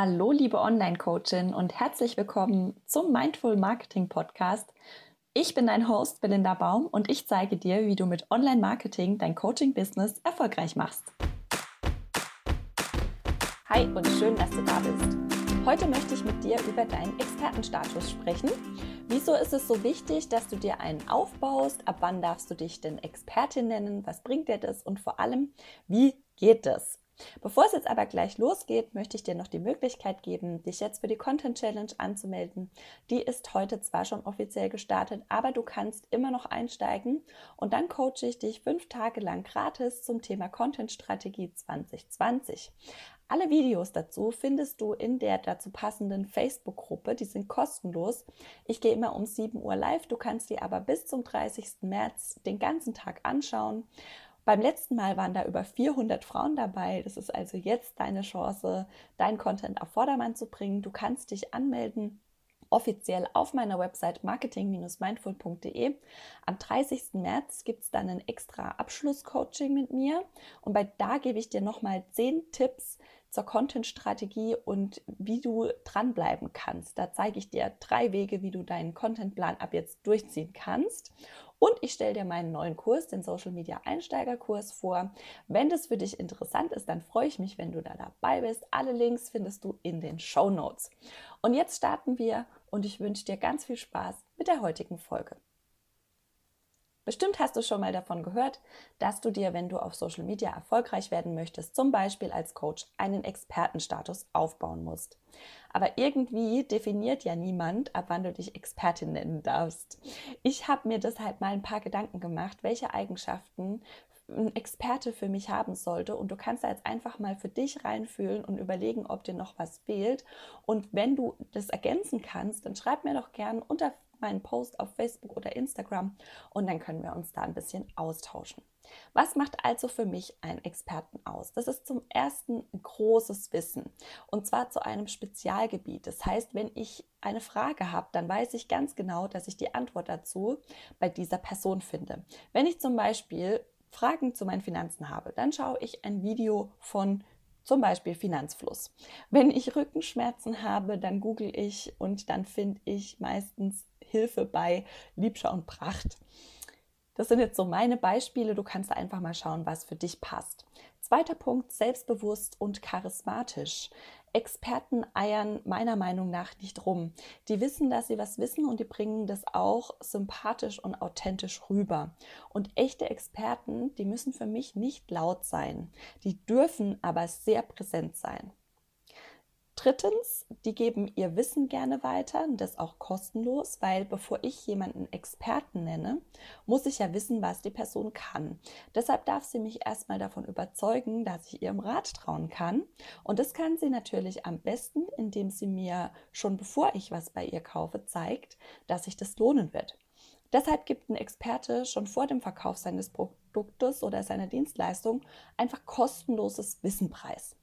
Hallo, liebe Online-Coachin und herzlich willkommen zum Mindful Marketing Podcast. Ich bin dein Host Belinda Baum und ich zeige dir, wie du mit Online-Marketing dein Coaching-Business erfolgreich machst. Hi und schön, dass du da bist. Heute möchte ich mit dir über deinen Expertenstatus sprechen. Wieso ist es so wichtig, dass du dir einen aufbaust? Ab wann darfst du dich denn Expertin nennen? Was bringt dir das? Und vor allem, wie geht das? Bevor es jetzt aber gleich losgeht, möchte ich dir noch die Möglichkeit geben, dich jetzt für die Content Challenge anzumelden. Die ist heute zwar schon offiziell gestartet, aber du kannst immer noch einsteigen und dann coache ich dich fünf Tage lang gratis zum Thema Content Strategie 2020. Alle Videos dazu findest du in der dazu passenden Facebook-Gruppe. Die sind kostenlos. Ich gehe immer um 7 Uhr live. Du kannst die aber bis zum 30. März den ganzen Tag anschauen. Beim letzten Mal waren da über 400 Frauen dabei. Das ist also jetzt deine Chance, deinen Content auf Vordermann zu bringen. Du kannst dich anmelden offiziell auf meiner Website marketing-mindful.de. Am 30. März gibt es dann ein extra Abschlusscoaching mit mir und bei da gebe ich dir nochmal 10 Tipps zur Content-Strategie und wie du dranbleiben kannst. Da zeige ich dir drei Wege, wie du deinen Contentplan ab jetzt durchziehen kannst. Und ich stelle dir meinen neuen Kurs, den Social Media Einsteigerkurs, vor. Wenn das für dich interessant ist, dann freue ich mich, wenn du da dabei bist. Alle Links findest du in den Show Notes. Und jetzt starten wir und ich wünsche dir ganz viel Spaß mit der heutigen Folge. Bestimmt hast du schon mal davon gehört, dass du dir, wenn du auf Social Media erfolgreich werden möchtest, zum Beispiel als Coach einen Expertenstatus aufbauen musst. Aber irgendwie definiert ja niemand, ab wann du dich Expertin nennen darfst. Ich habe mir deshalb mal ein paar Gedanken gemacht, welche Eigenschaften ein Experte für mich haben sollte. Und du kannst da jetzt einfach mal für dich reinfühlen und überlegen, ob dir noch was fehlt. Und wenn du das ergänzen kannst, dann schreib mir doch gern unter meinen Post auf Facebook oder Instagram und dann können wir uns da ein bisschen austauschen. Was macht also für mich einen Experten aus? Das ist zum ersten großes Wissen und zwar zu einem Spezialgebiet. Das heißt, wenn ich eine Frage habe, dann weiß ich ganz genau, dass ich die Antwort dazu bei dieser Person finde. Wenn ich zum Beispiel Fragen zu meinen Finanzen habe, dann schaue ich ein Video von zum Beispiel Finanzfluss. Wenn ich Rückenschmerzen habe, dann google ich und dann finde ich meistens Hilfe bei Liebschau und Pracht. Das sind jetzt so meine Beispiele. Du kannst einfach mal schauen, was für dich passt. Zweiter Punkt, selbstbewusst und charismatisch. Experten eiern meiner Meinung nach nicht rum. Die wissen, dass sie was wissen und die bringen das auch sympathisch und authentisch rüber. Und echte Experten, die müssen für mich nicht laut sein. Die dürfen aber sehr präsent sein. Drittens, die geben ihr Wissen gerne weiter und das auch kostenlos, weil bevor ich jemanden Experten nenne, muss ich ja wissen, was die Person kann. Deshalb darf sie mich erstmal davon überzeugen, dass ich ihrem Rat trauen kann. Und das kann sie natürlich am besten, indem sie mir schon bevor ich was bei ihr kaufe, zeigt, dass sich das lohnen wird. Deshalb gibt ein Experte schon vor dem Verkauf seines Produktes oder seiner Dienstleistung einfach kostenloses Wissen preis.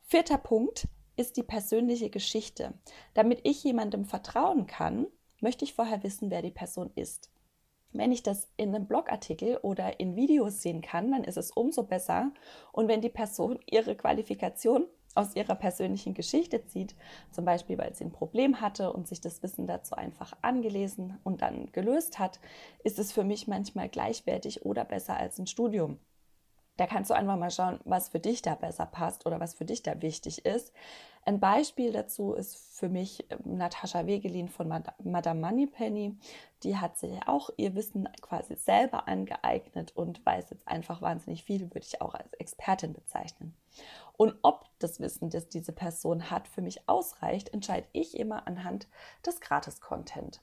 Vierter Punkt, ist die persönliche Geschichte. Damit ich jemandem vertrauen kann, möchte ich vorher wissen, wer die Person ist. Wenn ich das in einem Blogartikel oder in Videos sehen kann, dann ist es umso besser. Und wenn die Person ihre Qualifikation aus ihrer persönlichen Geschichte zieht, zum Beispiel weil sie ein Problem hatte und sich das Wissen dazu einfach angelesen und dann gelöst hat, ist es für mich manchmal gleichwertig oder besser als ein Studium. Da kannst du einfach mal schauen, was für dich da besser passt oder was für dich da wichtig ist. Ein Beispiel dazu ist für mich ähm, Natascha Wegelin von Madame Moneypenny. Die hat sich auch ihr Wissen quasi selber angeeignet und weiß jetzt einfach wahnsinnig viel, würde ich auch als Expertin bezeichnen. Und ob das Wissen, das diese Person hat, für mich ausreicht, entscheide ich immer anhand des Gratis-Content.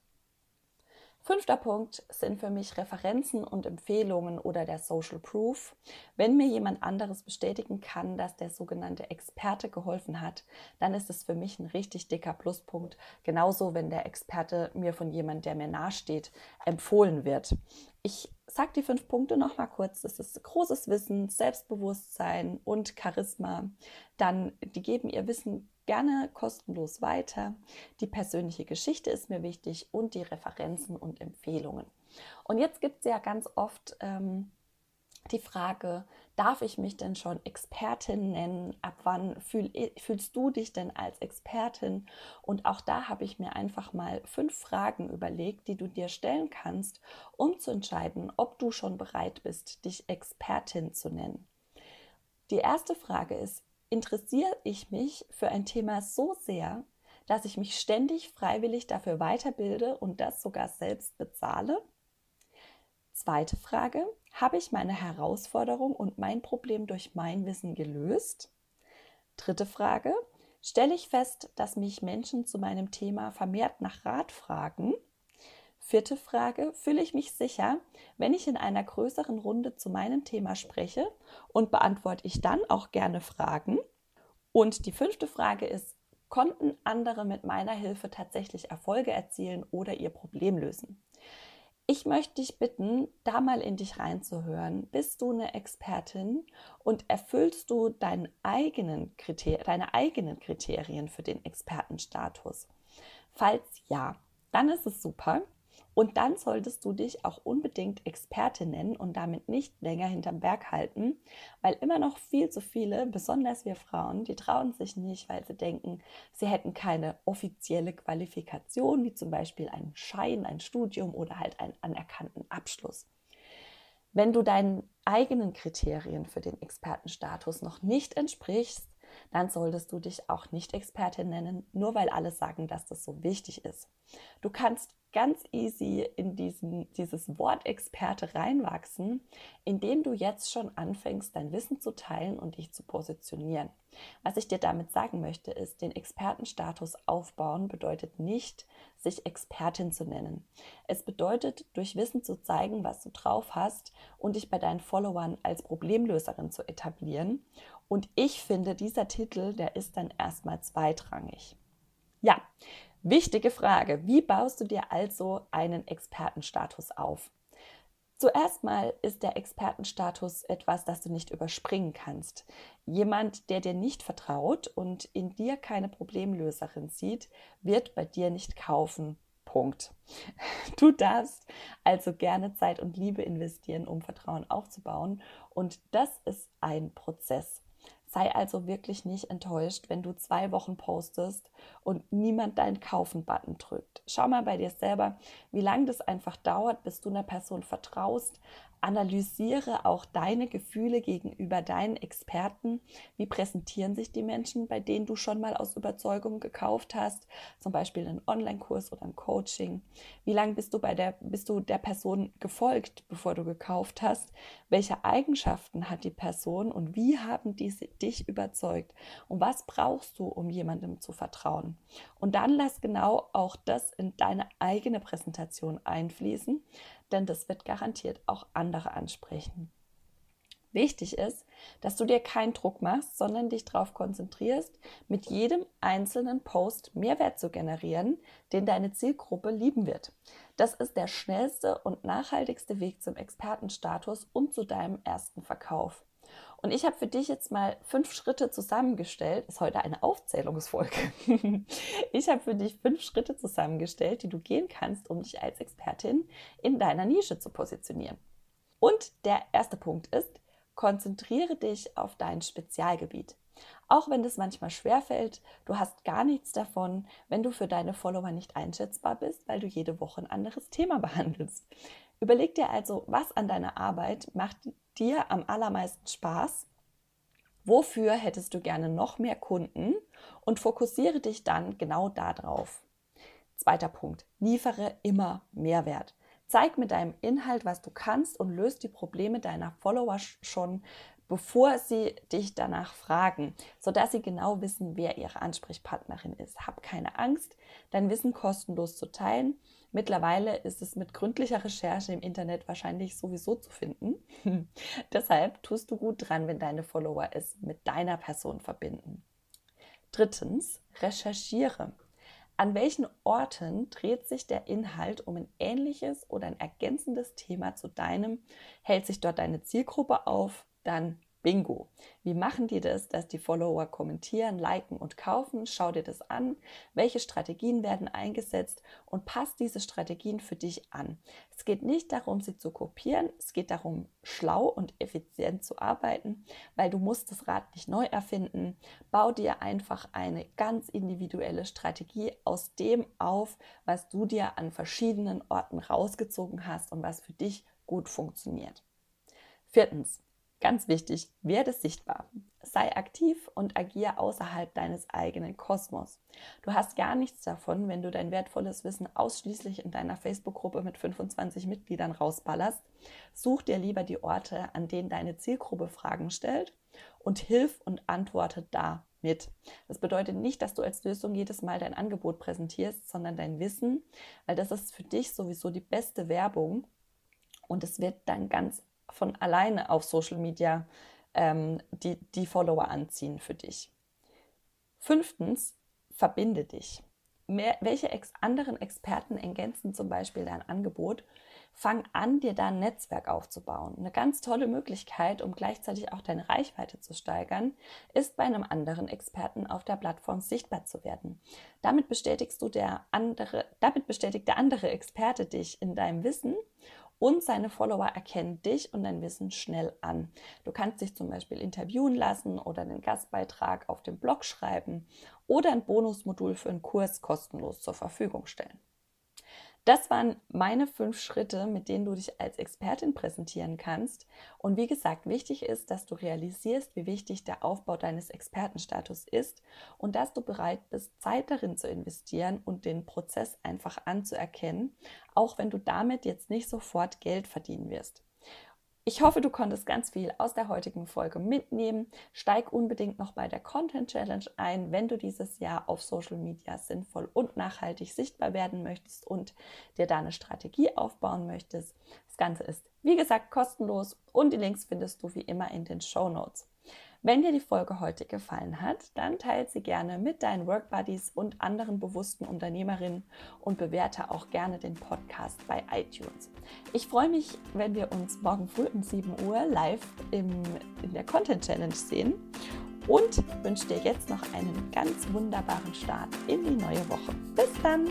Fünfter Punkt sind für mich Referenzen und Empfehlungen oder der Social Proof. Wenn mir jemand anderes bestätigen kann, dass der sogenannte Experte geholfen hat, dann ist es für mich ein richtig dicker Pluspunkt. Genauso, wenn der Experte mir von jemand, der mir nahesteht, empfohlen wird. Ich sage die fünf Punkte noch mal kurz. Das ist großes Wissen, Selbstbewusstsein und Charisma. Dann, die geben ihr Wissen gerne kostenlos weiter. Die persönliche Geschichte ist mir wichtig und die Referenzen und Empfehlungen. Und jetzt gibt es ja ganz oft ähm, die Frage, darf ich mich denn schon Expertin nennen? Ab wann fühl, fühlst du dich denn als Expertin? Und auch da habe ich mir einfach mal fünf Fragen überlegt, die du dir stellen kannst, um zu entscheiden, ob du schon bereit bist, dich Expertin zu nennen. Die erste Frage ist, interessiere ich mich für ein Thema so sehr, dass ich mich ständig freiwillig dafür weiterbilde und das sogar selbst bezahle? Zweite Frage, habe ich meine Herausforderung und mein Problem durch mein Wissen gelöst? Dritte Frage, stelle ich fest, dass mich Menschen zu meinem Thema vermehrt nach Rat fragen? Vierte Frage, fühle ich mich sicher, wenn ich in einer größeren Runde zu meinem Thema spreche und beantworte ich dann auch gerne Fragen? Und die fünfte Frage ist, konnten andere mit meiner Hilfe tatsächlich Erfolge erzielen oder ihr Problem lösen? Ich möchte dich bitten, da mal in dich reinzuhören. Bist du eine Expertin und erfüllst du deinen eigenen Kriter deine eigenen Kriterien für den Expertenstatus? Falls ja, dann ist es super. Und dann solltest du dich auch unbedingt Experte nennen und damit nicht länger hinterm Berg halten, weil immer noch viel zu viele, besonders wir Frauen, die trauen sich nicht, weil sie denken, sie hätten keine offizielle Qualifikation, wie zum Beispiel einen Schein, ein Studium oder halt einen anerkannten Abschluss. Wenn du deinen eigenen Kriterien für den Expertenstatus noch nicht entsprichst, dann solltest du dich auch nicht Expertin nennen, nur weil alle sagen, dass das so wichtig ist. Du kannst ganz easy in diesen, dieses Wort Experte reinwachsen, indem du jetzt schon anfängst, dein Wissen zu teilen und dich zu positionieren. Was ich dir damit sagen möchte, ist, den Expertenstatus aufbauen bedeutet nicht, sich Expertin zu nennen. Es bedeutet, durch Wissen zu zeigen, was du drauf hast und dich bei deinen Followern als Problemlöserin zu etablieren. Und ich finde, dieser Titel, der ist dann erstmal zweitrangig. Ja, Wichtige Frage, wie baust du dir also einen Expertenstatus auf? Zuerst mal ist der Expertenstatus etwas, das du nicht überspringen kannst. Jemand, der dir nicht vertraut und in dir keine Problemlöserin sieht, wird bei dir nicht kaufen. Punkt. Du darfst also gerne Zeit und Liebe investieren, um Vertrauen aufzubauen. Und das ist ein Prozess. Sei also wirklich nicht enttäuscht, wenn du zwei Wochen postest und niemand deinen Kaufen-Button drückt. Schau mal bei dir selber, wie lange das einfach dauert, bis du einer Person vertraust, analysiere auch deine Gefühle gegenüber deinen Experten. Wie präsentieren sich die Menschen, bei denen du schon mal aus Überzeugung gekauft hast, zum Beispiel einen Online-Kurs oder ein Coaching? Wie lange bist du bei der, bist du der Person gefolgt, bevor du gekauft hast? Welche Eigenschaften hat die Person und wie haben diese dich überzeugt? Und was brauchst du, um jemandem zu vertrauen? Und dann lass genau auch das in deine eigene Präsentation einfließen, denn das wird garantiert auch andere ansprechen. Wichtig ist, dass du dir keinen Druck machst, sondern dich darauf konzentrierst, mit jedem einzelnen Post Mehrwert zu generieren, den deine Zielgruppe lieben wird. Das ist der schnellste und nachhaltigste Weg zum Expertenstatus und zu deinem ersten Verkauf. Und ich habe für dich jetzt mal fünf Schritte zusammengestellt. Ist heute eine Aufzählungsfolge. ich habe für dich fünf Schritte zusammengestellt, die du gehen kannst, um dich als Expertin in deiner Nische zu positionieren. Und der erste Punkt ist, konzentriere dich auf dein Spezialgebiet. Auch wenn das manchmal schwerfällt, du hast gar nichts davon, wenn du für deine Follower nicht einschätzbar bist, weil du jede Woche ein anderes Thema behandelst. Überleg dir also, was an deiner Arbeit macht dir am allermeisten Spaß? Wofür hättest du gerne noch mehr Kunden? Und fokussiere dich dann genau darauf. Zweiter Punkt. Liefere immer Mehrwert. Zeig mit deinem Inhalt, was du kannst und löst die Probleme deiner Follower schon, bevor sie dich danach fragen, sodass sie genau wissen, wer ihre Ansprechpartnerin ist. Hab keine Angst, dein Wissen kostenlos zu teilen Mittlerweile ist es mit gründlicher Recherche im Internet wahrscheinlich sowieso zu finden. Deshalb tust du gut dran, wenn deine Follower es mit deiner Person verbinden. Drittens, recherchiere. An welchen Orten dreht sich der Inhalt um ein ähnliches oder ein ergänzendes Thema zu deinem? Hält sich dort deine Zielgruppe auf? Dann Bingo. Wie machen die das, dass die Follower kommentieren, liken und kaufen? Schau dir das an. Welche Strategien werden eingesetzt und passt diese Strategien für dich an? Es geht nicht darum, sie zu kopieren. Es geht darum, schlau und effizient zu arbeiten, weil du musst das Rad nicht neu erfinden. Bau dir einfach eine ganz individuelle Strategie aus dem auf, was du dir an verschiedenen Orten rausgezogen hast und was für dich gut funktioniert. Viertens, Ganz wichtig, werde sichtbar. Sei aktiv und agier außerhalb deines eigenen Kosmos. Du hast gar nichts davon, wenn du dein wertvolles Wissen ausschließlich in deiner Facebook-Gruppe mit 25 Mitgliedern rausballerst. Such dir lieber die Orte, an denen deine Zielgruppe Fragen stellt und hilf und antworte da mit. Das bedeutet nicht, dass du als Lösung jedes Mal dein Angebot präsentierst, sondern dein Wissen, weil das ist für dich sowieso die beste Werbung und es wird dann ganz von alleine auf Social Media ähm, die, die Follower anziehen für dich. Fünftens, verbinde dich. Mehr, welche ex anderen Experten ergänzen zum Beispiel dein Angebot? Fang an, dir da ein Netzwerk aufzubauen. Eine ganz tolle Möglichkeit, um gleichzeitig auch deine Reichweite zu steigern, ist bei einem anderen Experten auf der Plattform sichtbar zu werden. Damit bestätigst du der andere, damit bestätigt der andere Experte dich in deinem Wissen und seine Follower erkennen dich und dein Wissen schnell an. Du kannst dich zum Beispiel interviewen lassen oder einen Gastbeitrag auf dem Blog schreiben oder ein Bonusmodul für einen Kurs kostenlos zur Verfügung stellen. Das waren meine fünf Schritte, mit denen du dich als Expertin präsentieren kannst. Und wie gesagt, wichtig ist, dass du realisierst, wie wichtig der Aufbau deines Expertenstatus ist und dass du bereit bist, Zeit darin zu investieren und den Prozess einfach anzuerkennen, auch wenn du damit jetzt nicht sofort Geld verdienen wirst. Ich hoffe, du konntest ganz viel aus der heutigen Folge mitnehmen. Steig unbedingt noch bei der Content Challenge ein, wenn du dieses Jahr auf Social Media sinnvoll und nachhaltig sichtbar werden möchtest und dir da eine Strategie aufbauen möchtest. Das Ganze ist, wie gesagt, kostenlos und die Links findest du wie immer in den Show Notes. Wenn dir die Folge heute gefallen hat, dann teile sie gerne mit deinen Workbuddies und anderen bewussten Unternehmerinnen und bewerte auch gerne den Podcast bei iTunes. Ich freue mich, wenn wir uns morgen früh um 7 Uhr live im, in der Content Challenge sehen und wünsche dir jetzt noch einen ganz wunderbaren Start in die neue Woche. Bis dann!